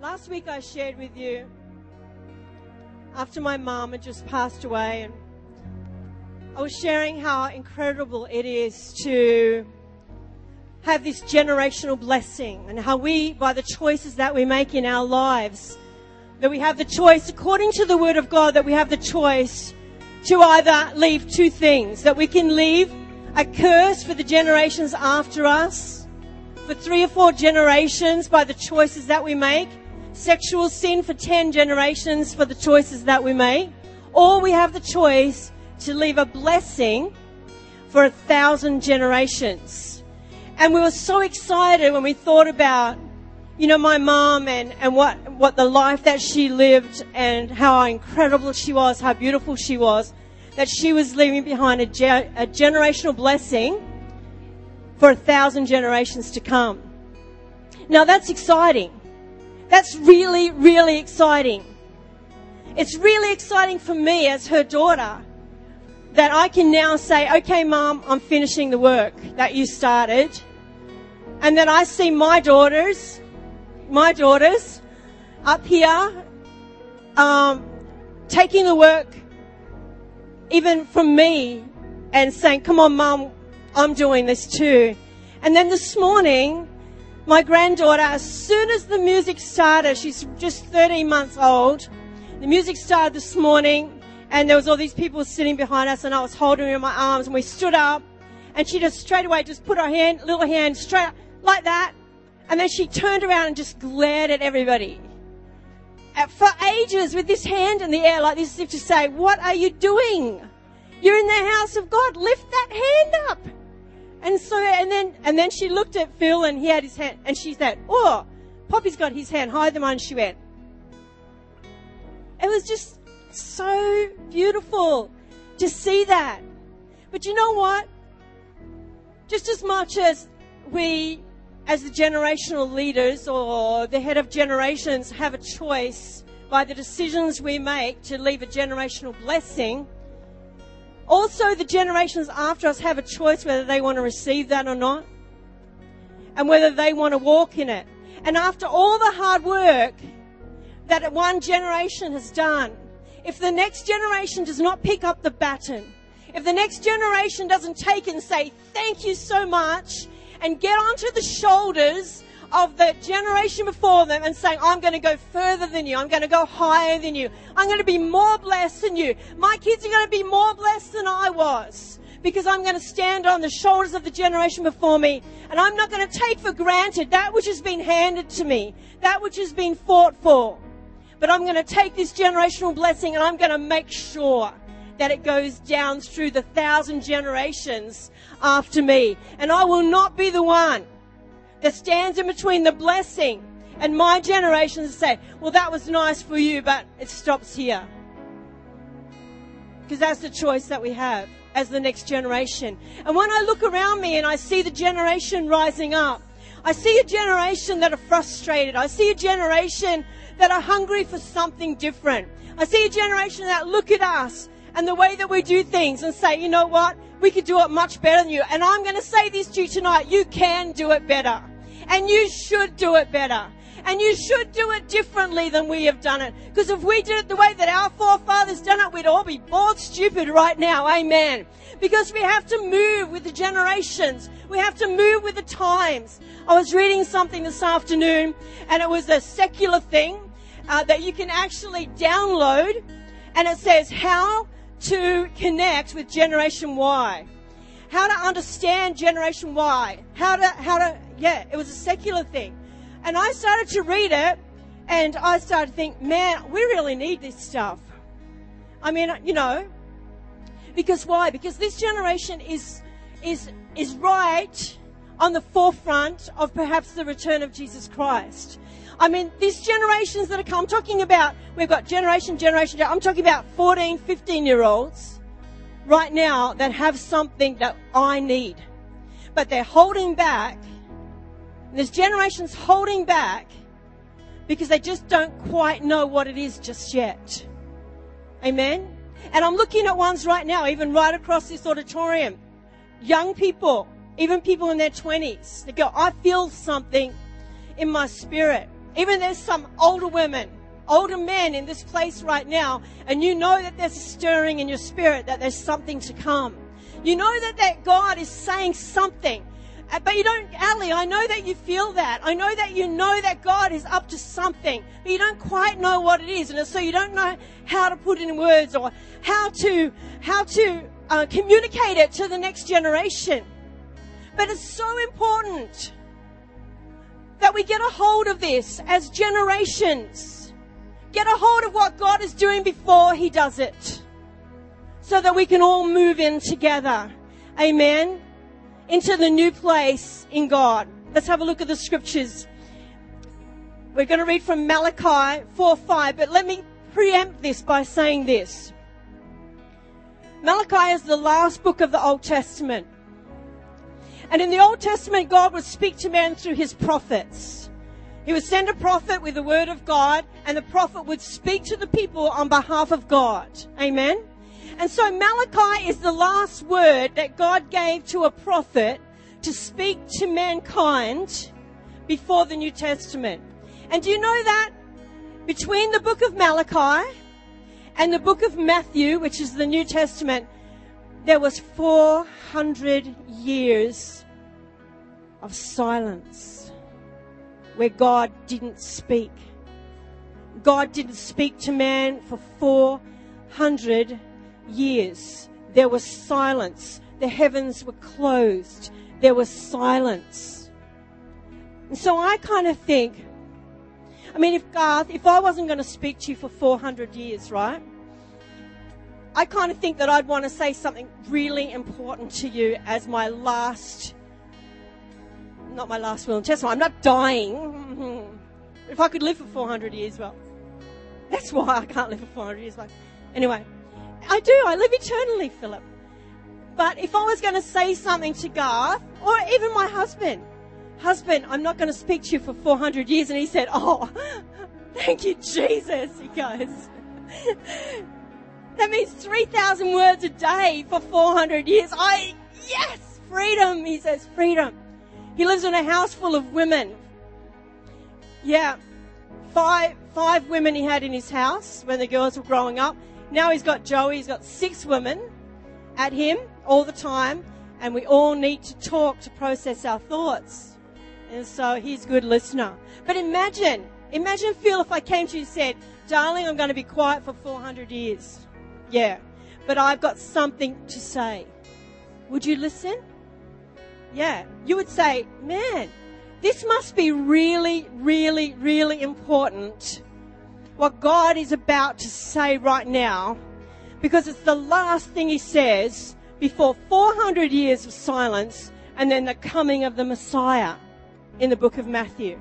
last week I shared with you after my mom had just passed away, and I was sharing how incredible it is to have this generational blessing and how we, by the choices that we make in our lives, that we have the choice, according to the Word of God, that we have the choice to either leave two things, that we can leave a curse for the generations after us, for three or four generations by the choices that we make, sexual sin for 10 generations for the choices that we make, or we have the choice to leave a blessing for a thousand generations. And we were so excited when we thought about, you know, my mom and, and what, what the life that she lived and how incredible she was, how beautiful she was, that she was leaving behind a, ge- a generational blessing for a thousand generations to come. Now that's exciting. That's really, really exciting. It's really exciting for me as her daughter that I can now say, okay, mom, I'm finishing the work that you started. And that I see my daughters, my daughters up here, um, taking the work even from me and saying, come on, mom, I'm doing this too. And then this morning, my granddaughter, as soon as the music started, she's just 13 months old. The music started this morning and there was all these people sitting behind us and I was holding her in my arms and we stood up and she just straight away just put her hand, little hand straight up like that. And then she turned around and just glared at everybody. For ages with this hand in the air like this as if to say, what are you doing? You're in the house of God. Lift that hand up. And so, and then, and then she looked at Phil and he had his hand, and she said, oh, Poppy's got his hand higher than mine. She went. It was just so beautiful to see that. But you know what? Just as much as we, as the generational leaders or the head of generations, have a choice by the decisions we make to leave a generational blessing, also, the generations after us have a choice whether they want to receive that or not, and whether they want to walk in it. And after all the hard work that one generation has done, if the next generation does not pick up the baton, if the next generation doesn't take and say, thank you so much, and get onto the shoulders of the generation before them and saying, I'm going to go further than you. I'm going to go higher than you. I'm going to be more blessed than you. My kids are going to be more blessed than I was because I'm going to stand on the shoulders of the generation before me and I'm not going to take for granted that which has been handed to me, that which has been fought for. But I'm going to take this generational blessing and I'm going to make sure that it goes down through the thousand generations after me. And I will not be the one that stands in between the blessing and my generation to say, well, that was nice for you, but it stops here. Because that's the choice that we have as the next generation. And when I look around me and I see the generation rising up, I see a generation that are frustrated. I see a generation that are hungry for something different. I see a generation that look at us and the way that we do things and say, you know what? We could do it much better than you. And I'm going to say this to you tonight. You can do it better. And you should do it better. And you should do it differently than we have done it. Because if we did it the way that our forefathers done it, we'd all be bored stupid right now. Amen. Because we have to move with the generations. We have to move with the times. I was reading something this afternoon and it was a secular thing uh, that you can actually download and it says how to connect with Generation Y how to understand Generation Y, how to, how to, yeah, it was a secular thing. And I started to read it and I started to think, man, we really need this stuff. I mean, you know, because why? Because this generation is, is, is right on the forefront of perhaps the return of Jesus Christ. I mean, these generations that are come, I'm talking about, we've got generation, generation, I'm talking about 14, 15 year olds right now that have something that I need. But they're holding back. There's generations holding back because they just don't quite know what it is just yet. Amen? And I'm looking at ones right now, even right across this auditorium. Young people, even people in their 20s, they go, I feel something in my spirit. Even there's some older women, older men in this place right now, and you know that there's a stirring in your spirit that there's something to come. You know that, that God is saying something. Uh, but you don't, Ali, I know that you feel that. I know that you know that God is up to something, but you don't quite know what it is. And so you don't know how to put it in words or how to, how to uh, communicate it to the next generation. But it's so important that we get a hold of this as generations. Get a hold of what God is doing before He does it. So that we can all move in together. Amen into the new place in God. Let's have a look at the scriptures. We're going to read from Malachi 4 5, but let me preempt this by saying this. Malachi is the last book of the Old Testament. And in the Old Testament, God would speak to man through his prophets. He would send a prophet with the word of God, and the prophet would speak to the people on behalf of God. Amen? And so Malachi is the last word that God gave to a prophet to speak to mankind before the New Testament. And do you know that between the book of Malachi and the book of Matthew, which is the New Testament, there was 400 years of silence where God didn't speak. God didn't speak to man for 400 years, there was silence. The heavens were closed. There was silence. And so I kind of think, I mean, if Garth, if I wasn't going to speak to you for 400 years, right? I kind of think that I'd want to say something really important to you as my last, not my last will and testament. I'm not dying. If I could live for 400 years, well, that's why I can't live for 400 years. Like, anyway. I do. I live eternally, Philip. But if I was going to say something to Garth, or even my husband, husband, I'm not going to speak to you for 400 years. And he said, Oh, thank you, Jesus. He goes, That means 3,000 words a day for 400 years. I, yes, freedom. He says, freedom. He lives in a house full of women. Yeah, five, five women he had in his house when the girls were growing up. Now he's got Joey, he's got six women at him all the time, and we all need to talk to process our thoughts. And so he's a good listener. But imagine, imagine, Phil, if I came to you and said, Darling, I'm going to be quiet for 400 years. Yeah, but I've got something to say. Would you listen? Yeah, you would say, Man, this must be really, really, really important what God is about to say right now because it's the last thing he says before 400 years of silence and then the coming of the Messiah in the book of Matthew.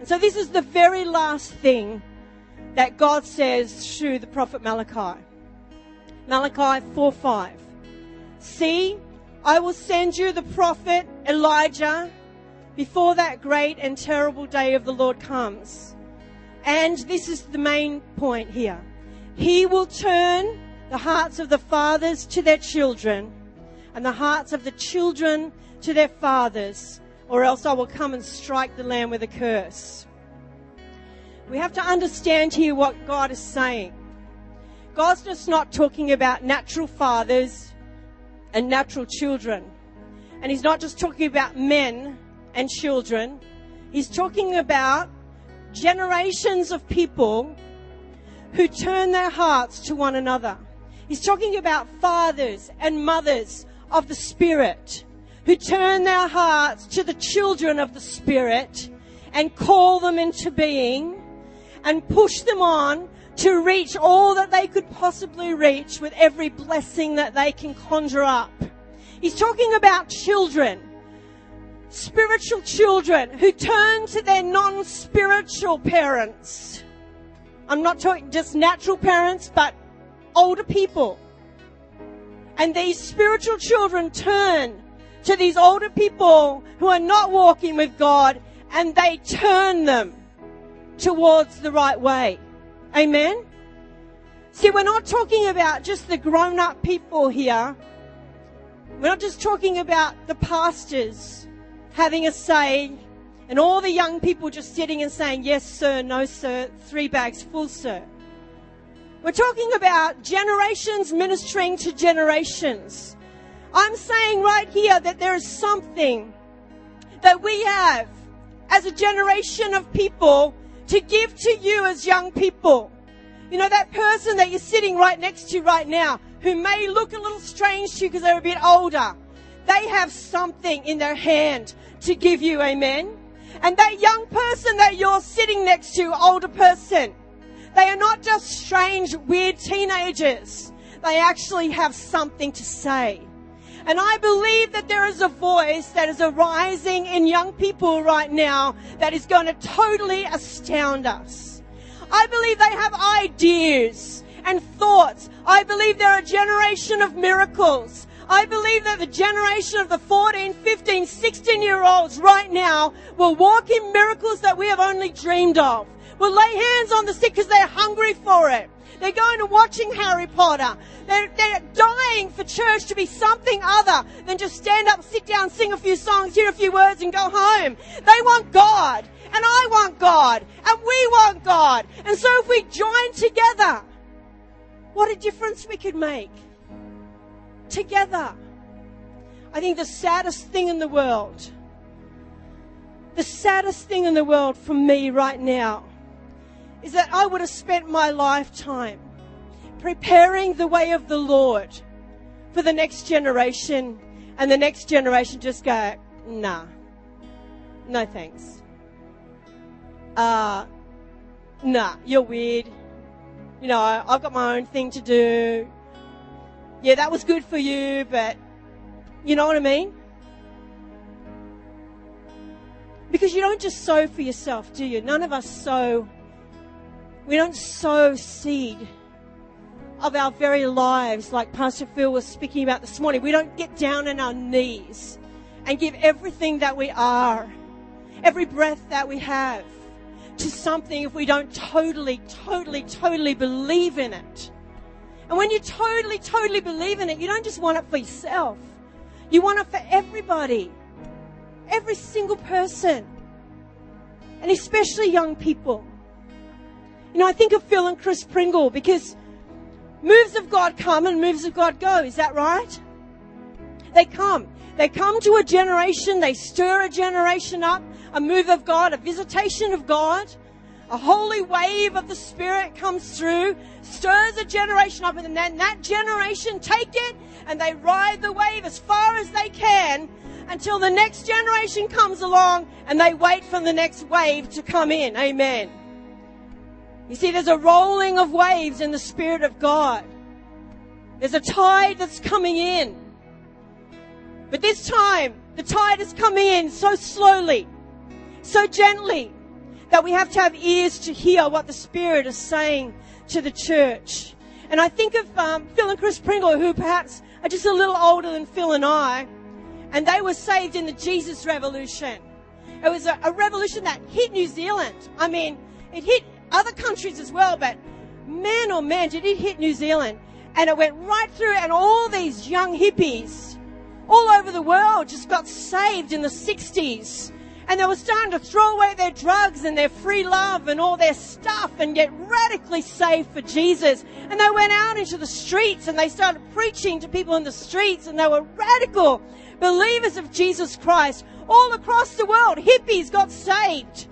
And so this is the very last thing that God says through the prophet Malachi. Malachi 4 5. See, I will send you the prophet Elijah before that great and terrible day of the Lord comes. And this is the main point here. He will turn the hearts of the fathers to their children and the hearts of the children to their fathers, or else I will come and strike the land with a curse. We have to understand here what God is saying. God's just not talking about natural fathers and natural children. And He's not just talking about men and children. He's talking about generations of people who turn their hearts to one another. He's talking about fathers and mothers of the Spirit who turn their hearts to the children of the Spirit and call them into being and push them on to reach all that they could possibly reach with every blessing that they can conjure up. He's talking about children spiritual children who turn to their non-spiritual parents. I'm not talking just natural parents, but older people. And these spiritual children turn to these older people who are not walking with God and they turn them towards the right way. Amen? See, we're not talking about just the grown up people here. We're not just talking about the pastors having a say And all the young people just sitting and saying, yes, sir, no, sir, three bags full, sir. We're talking about generations ministering to generations. I'm saying right here that there is something that we have as a generation of people to give to you as young people. You know, that person that you're sitting right next to right now who may look a little strange to you because they're a bit older. They have something in their hand to give you, amen? And that young person that you're sitting next to, older person, they are not just strange, weird teenagers. They actually have something to say. And I believe that there is a voice that is arising in young people right now that is going to totally astound us. I believe they have ideas and thoughts. I believe they're a generation of miracles. I believe that the generation of the 14, 15, 16 year olds right now will walk in miracles that we have only dreamed of. Will lay hands on the sick because they're hungry for it. They're going to watching Harry Potter. They're, they're dying for church to be something other than just stand up, sit down, sing a few songs, hear a few words and go home. They want God. And I want God. And we want God. And so if we join together, what a difference we could make. Together. I think the saddest thing in the world, the saddest thing in the world for me right now is that I would have spent my lifetime preparing the way of the Lord for the next generation, and the next generation just go, nah, no thanks. Uh, nah, you're weird. You know, I've got my own thing to do. Yeah, that was good for you, but you know what I mean? Because you don't just sow for yourself, do you? None of us sow we don't sow seed of our very lives, like Pastor Phil was speaking about this morning. We don't get down on our knees and give everything that we are, every breath that we have, to something if we don't totally, totally, totally believe in it. And when you totally, totally believe in it, you don't just want it for yourself. You want it for everybody. Every single person. And especially young people. You know, I think of Phil and Chris Pringle because moves of God come and moves of God go. Is that right? They come. They come to a generation, they stir a generation up, a move of God, a visitation of God, a holy wave of the Spirit comes through, stirs a generation up, and then that generation take it and they ride the wave as far as they can until the next generation comes along and they wait for the next wave to come in. Amen. You see, there's a rolling of waves in the Spirit of God. There's a tide that's coming in. But this time, the tide is coming in so slowly, so gently, that we have to have ears to hear what the Spirit is saying to the church. And I think of um, Phil and Chris Pringle, who perhaps are just a little older than Phil and I, and they were saved in the Jesus Revolution. It was a, a revolution that hit New Zealand. I mean, it hit other countries as well, but man oh man, did it hit New Zealand. And it went right through and all these young hippies all over the world just got saved in the 60s. And they were starting to throw away their drugs and their free love and all their stuff and get radically saved for Jesus. And they went out into the streets and they started preaching to people in the streets and they were radical believers of Jesus Christ all across the world. Hippies got saved.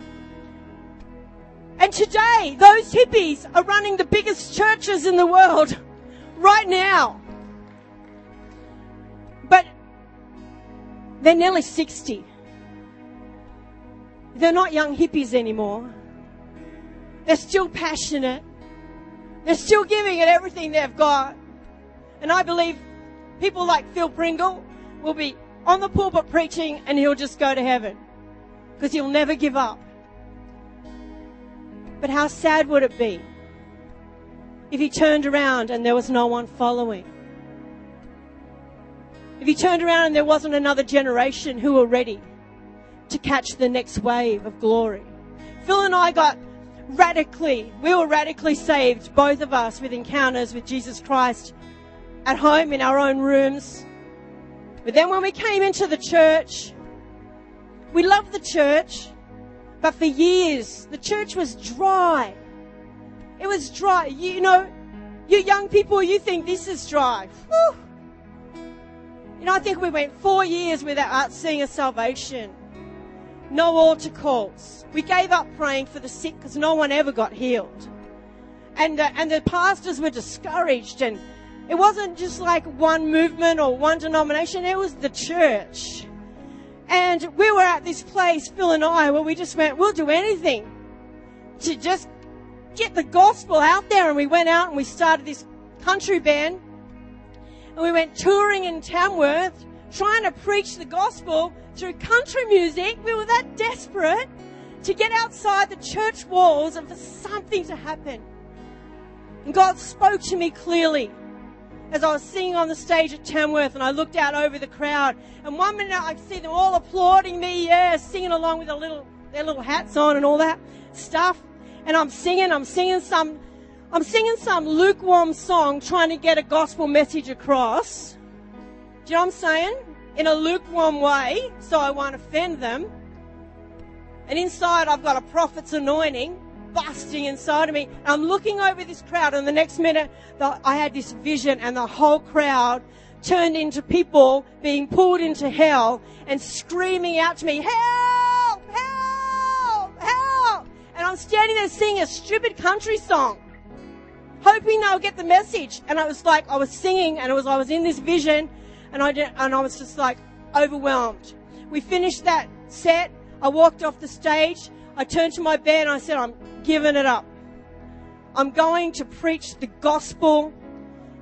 And today, those hippies are running the biggest churches in the world right now. But they're nearly 60. They're not young hippies anymore. They're still passionate. They're still giving it everything they've got. And I believe people like Phil Pringle will be on the pulpit preaching and he'll just go to heaven because he'll never give up. But how sad would it be if he turned around and there was no one following? If he turned around and there wasn't another generation who were ready to catch the next wave of glory. Phil and I got radically, we were radically saved, both of us, with encounters with Jesus Christ at home in our own rooms. But then when we came into the church, we loved the church. But for years, the church was dry. It was dry. You know, you young people, you think this is dry. Whew. You know, I think we went four years without seeing a salvation. No altar calls. We gave up praying for the sick because no one ever got healed. And, uh, and the pastors were discouraged and it wasn't just like one movement or one denomination, it was the church. And we were at this place, Phil and I, where we just went, we'll do anything to just get the gospel out there. And we went out and we started this country band. And we went touring in Tamworth, trying to preach the gospel through country music. We were that desperate to get outside the church walls and for something to happen. And God spoke to me clearly as I was singing on the stage at Tamworth and I looked out over the crowd. And one minute I see them all applauding me, yeah, singing along with their little, their little hats on and all that stuff. And I'm singing, I'm singing some, I'm singing some lukewarm song trying to get a gospel message across. Do you know what I'm saying? In a lukewarm way, so I won't offend them. And inside I've got a prophet's anointing busting inside of me. I'm looking over this crowd, and the next minute, the, I had this vision, and the whole crowd turned into people being pulled into hell and screaming out to me, Help! Help! Help! And I'm standing there singing a stupid country song, hoping they'll get the message. And I was like, I was singing, and it was I was in this vision, and I did, and I was just like overwhelmed. We finished that set. I walked off the stage. I turned to my band and I said, I'm giving it up. I'm going to preach the gospel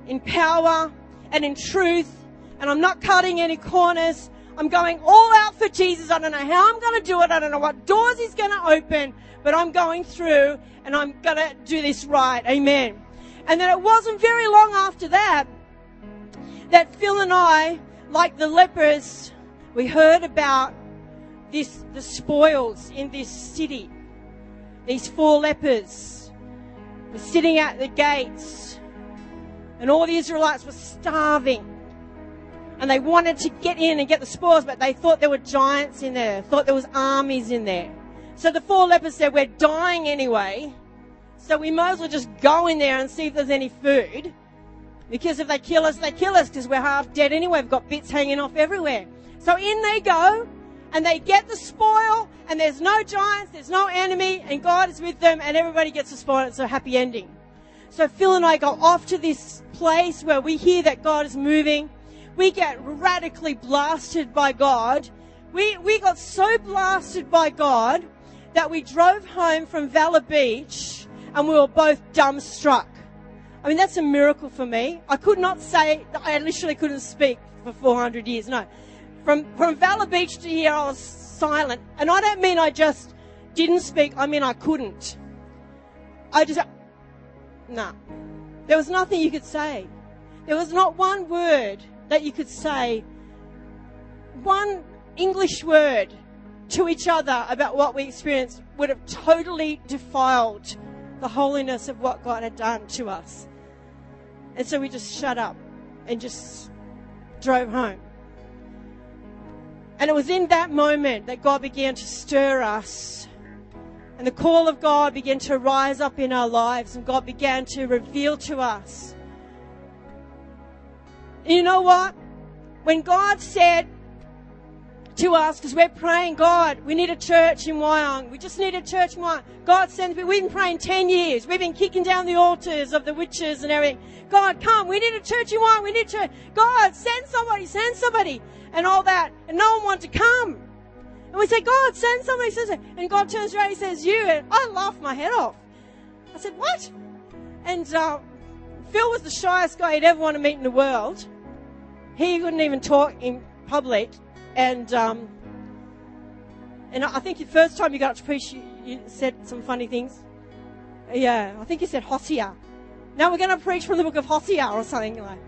in power and in truth, and I'm not cutting any corners. I'm going all out for Jesus. I don't know how I'm going to do it. I don't know what doors he's going to open, but I'm going through and I'm going to do this right. Amen. And then it wasn't very long after that that Phil and I, like the lepers, we heard about this, the spoils in this city. These four lepers were sitting at the gates, and all the Israelites were starving. And they wanted to get in and get the spoils, but they thought there were giants in there, thought there was armies in there. So the four lepers said, We're dying anyway, so we might as well just go in there and see if there's any food. Because if they kill us, they kill us because we're half dead anyway. We've got bits hanging off everywhere. So in they go and they get the spoil, and there's no giants, there's no enemy, and God is with them, and everybody gets the spoil. It's a happy ending. So Phil and I go off to this place where we hear that God is moving. We get radically blasted by God. We, we got so blasted by God that we drove home from Valor Beach and we were both dumbstruck. I mean, that's a miracle for me. I could not say, I literally couldn't speak for 400 years. No. From, from Valor Beach to here, I was silent. And I don't mean I just didn't speak, I mean I couldn't. I just. Nah. There was nothing you could say. There was not one word that you could say, one English word to each other about what we experienced would have totally defiled the holiness of what God had done to us. And so we just shut up and just drove home. And it was in that moment that God began to stir us. And the call of God began to rise up in our lives, and God began to reveal to us. You know what? When God said to us, because we're praying, God, we need a church in Wyong. We just need a church in Wyong. God sends me. We've been praying 10 years. We've been kicking down the altars of the witches and everything. God, come. We need a church in Wyong. We need church. God, send somebody. Send somebody and all that. And no one wanted to come. And we say, God, send somebody. Says it. And God turns around and says, you. And I laughed my head off. I said, what? And uh, Phil was the shyest guy he'd ever want to meet in the world. He wouldn't even talk in public. And um, and I think the first time you got up to preach, you, you said some funny things. Yeah, I think you said Hosea. Now we're going to preach from the book of Hosea or something like.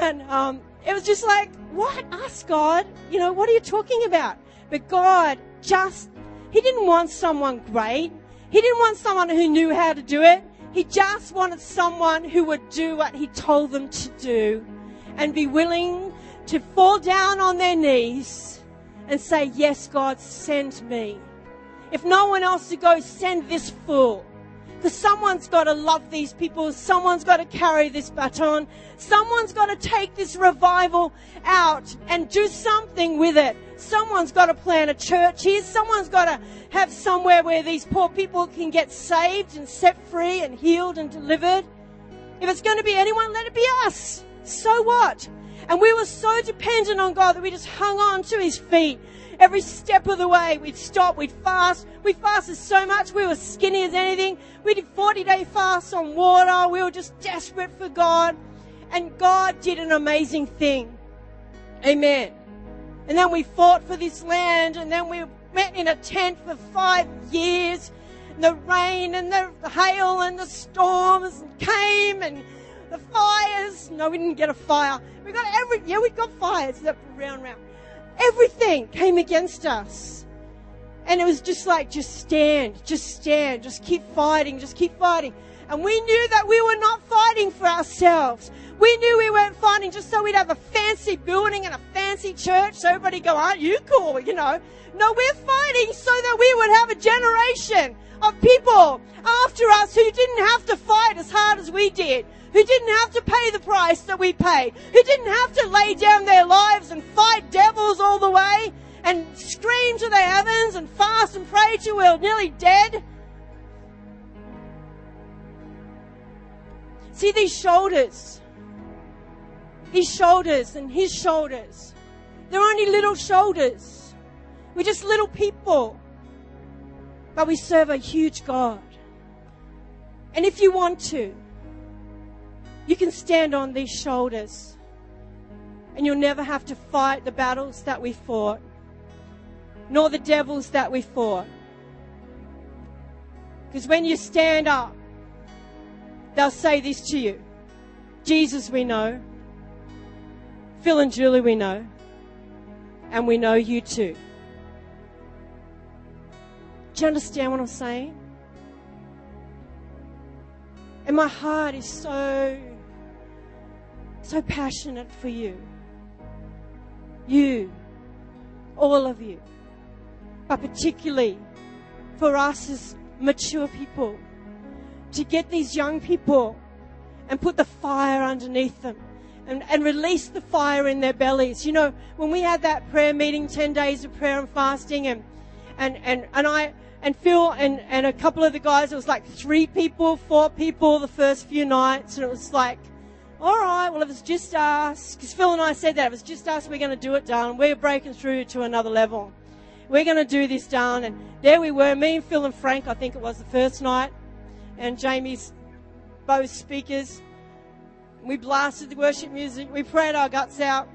And um, it was just like, what? Us, God? You know, what are you talking about? But God just, He didn't want someone great. He didn't want someone who knew how to do it. He just wanted someone who would do what He told them to do and be willing to fall down on their knees and say, Yes, God, send me. If no one else to go, send this fool. Because someone's got to love these people. Someone's got to carry this baton. Someone's got to take this revival out and do something with it. Someone's got to plant a church here. Someone's got to have somewhere where these poor people can get saved and set free and healed and delivered. If it's going to be anyone, let it be us. So what? And we were so dependent on God that we just hung on to his feet every step of the way. We'd stop, we'd fast. We fasted so much, we were skinny as anything. We did 40 day fasts on water. We were just desperate for God. And God did an amazing thing. Amen. And then we fought for this land, and then we met in a tent for five years. And the rain and the hail and the storms came and the fires. No, we didn't get a fire. We got every, yeah, we got fires that round round. Everything came against us. And it was just like, just stand, just stand, just keep fighting, just keep fighting. And we knew that we were not fighting for ourselves. We knew we weren't fighting just so we'd have a fancy building and a fancy church so everybody go, aren't you cool? You know. No, we're fighting so that we would have a generation of people after us who didn't have to fight as hard as we did, who didn't have to pay the price that we paid, who didn't have to lay down their lives and fight devils all the way and scream to the heavens and fast and pray till we're nearly dead. See these shoulders. These shoulders and his shoulders. They're only little shoulders. We're just little people. But we serve a huge God. And if you want to, you can stand on these shoulders and you'll never have to fight the battles that we fought, nor the devils that we fought. Because when you stand up, they'll say this to you Jesus, we know. Phil and Julie, we know. And we know you too. Do you understand what I'm saying? And my heart is so so passionate for you. You, all of you, but particularly for us as mature people, to get these young people and put the fire underneath them and, and release the fire in their bellies. You know, when we had that prayer meeting, 10 days of prayer and fasting, and, and, and, and I, and Phil and, and a couple of the guys, it was like three people, four people the first few nights, and it was like, all right, well, if it's just us, because Phil and I said that, if it's just us, we're going to do it, darling. We're breaking through to another level. We're going to do this, darling. And there we were, me and Phil and Frank, I think it was the first night, and Jamie's Bose speakers. We blasted the worship music. We prayed our guts out.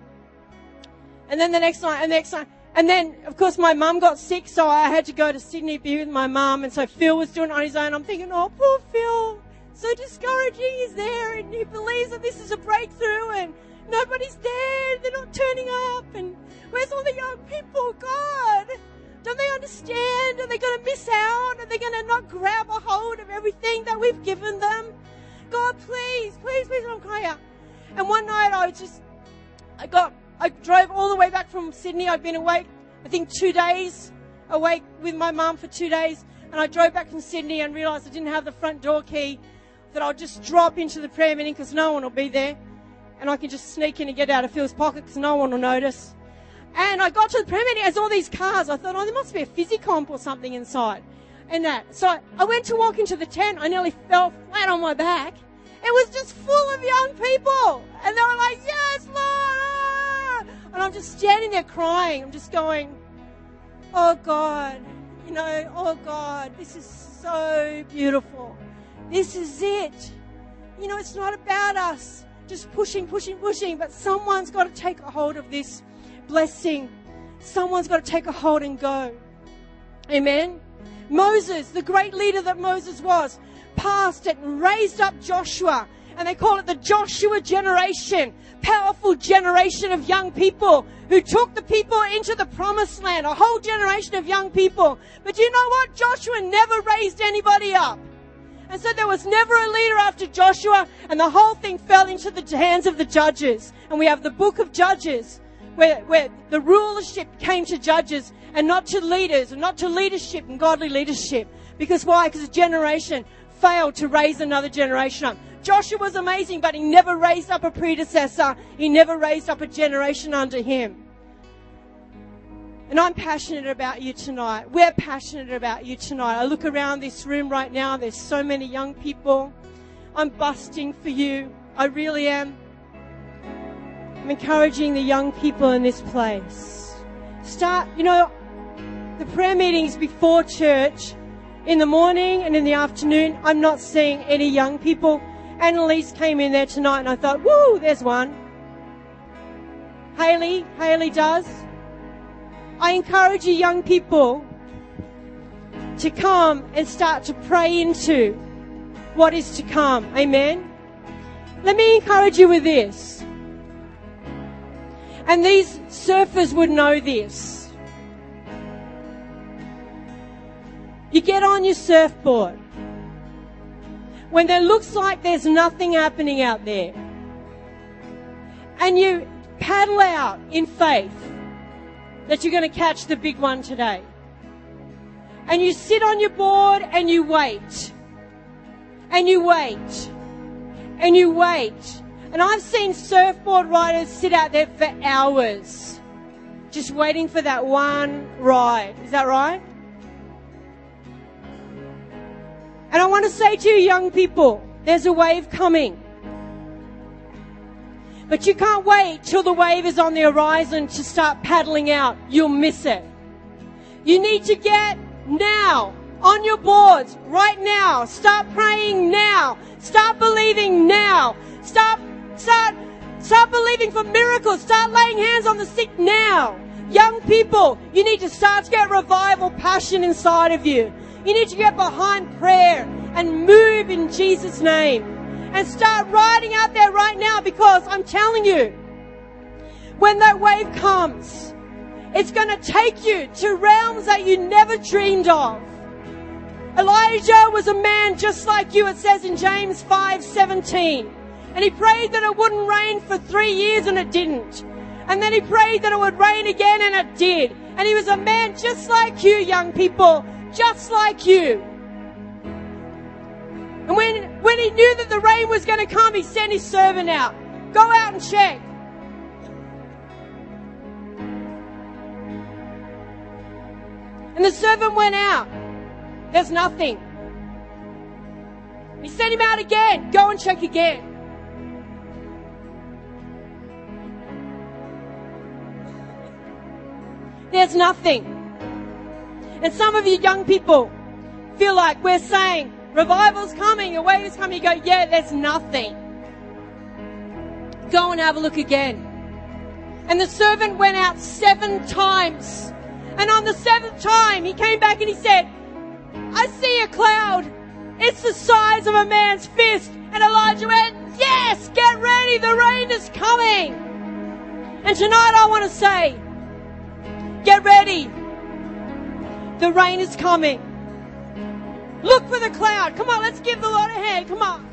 And then the next night, and the next night, and then, of course, my mum got sick, so I had to go to Sydney to be with my mum. And so Phil was doing it on his own. I'm thinking, oh, poor Phil so discouraging. He's there and he believes that this is a breakthrough and nobody's there. They're not turning up. And where's all the young people? God, don't they understand? Are they going to miss out? Are they going to not grab a hold of everything that we've given them? God, please, please, please, don't cry out. And one night I was just, I got, I drove all the way back from Sydney. I'd been awake, I think two days, awake with my mum for two days. And I drove back from Sydney and realized I didn't have the front door key that I'll just drop into the prayer meeting because no one will be there. And I can just sneak in and get out of Phil's pocket because no one will notice. And I got to the prayer meeting, there's all these cars. I thought, oh, there must be a physicomp or something inside. And that. So I went to walk into the tent. I nearly fell flat on my back. It was just full of young people. And they were like, yes, Lord. And I'm just standing there crying. I'm just going, oh God, you know, oh God, this is so beautiful. This is it. You know, it's not about us just pushing, pushing, pushing, but someone's got to take a hold of this blessing. Someone's got to take a hold and go. Amen. Moses, the great leader that Moses was, passed it and raised up Joshua. And they call it the Joshua generation. Powerful generation of young people who took the people into the promised land. A whole generation of young people. But you know what? Joshua never raised anybody up. And so there was never a leader after Joshua, and the whole thing fell into the hands of the judges. And we have the book of Judges, where, where the rulership came to judges and not to leaders and not to leadership and godly leadership. Because why? Because a generation failed to raise another generation up. Joshua was amazing, but he never raised up a predecessor. He never raised up a generation under him. And I'm passionate about you tonight. We're passionate about you tonight. I look around this room right now, there's so many young people. I'm busting for you. I really am. I'm encouraging the young people in this place. Start, you know, the prayer meetings before church, in the morning and in the afternoon, I'm not seeing any young people. Annalise came in there tonight and I thought, woo, there's one. Haley, Haley does. I encourage you young people to come and start to pray into what is to come. Amen. Let me encourage you with this. And these surfers would know this. You get on your surfboard when there looks like there's nothing happening out there. And you paddle out in faith that you're going to catch the big one today. And you sit on your board and you wait. And you wait. And you wait. And I've seen surfboard riders sit out there for hours just waiting for that one ride. Is that right? And I want to say to you, young people, there's a wave coming. But you can't wait till the wave is on the horizon to start paddling out. You'll miss it. You need to get now on your boards right now. Start praying now. Start believing now. Start, start, start believing for miracles. Start laying hands on the sick now. Young people, you need to start to get revival passion inside of you. You need to get behind prayer and move in Jesus' name and start riding out there right now because I'm telling you, when that wave comes, it's going to take you to realms that you never dreamed of. Elijah was a man just like you, it says in James 5 17. And he prayed that it wouldn't rain for three years and it didn't. And then he prayed that it would rain again and it did. And he was a man just like you, young people just like you. And when, when he knew that the rain was going to come, he sent his servant out. Go out and check. And the servant went out. There's nothing. He sent him out again. Go and check again. There's nothing. And some of you young people feel like we're saying, revival's coming, a wave is coming. You go, yeah, there's nothing. Go and have a look again. And the servant went out seven times. And on the seventh time, he came back and he said, I see a cloud. It's the size of a man's fist. And Elijah went, yes, get ready. The rain is coming. And tonight I want to say, get ready. The rain is coming. Look for the cloud. Come on, let's give the Lord a hand. Come on.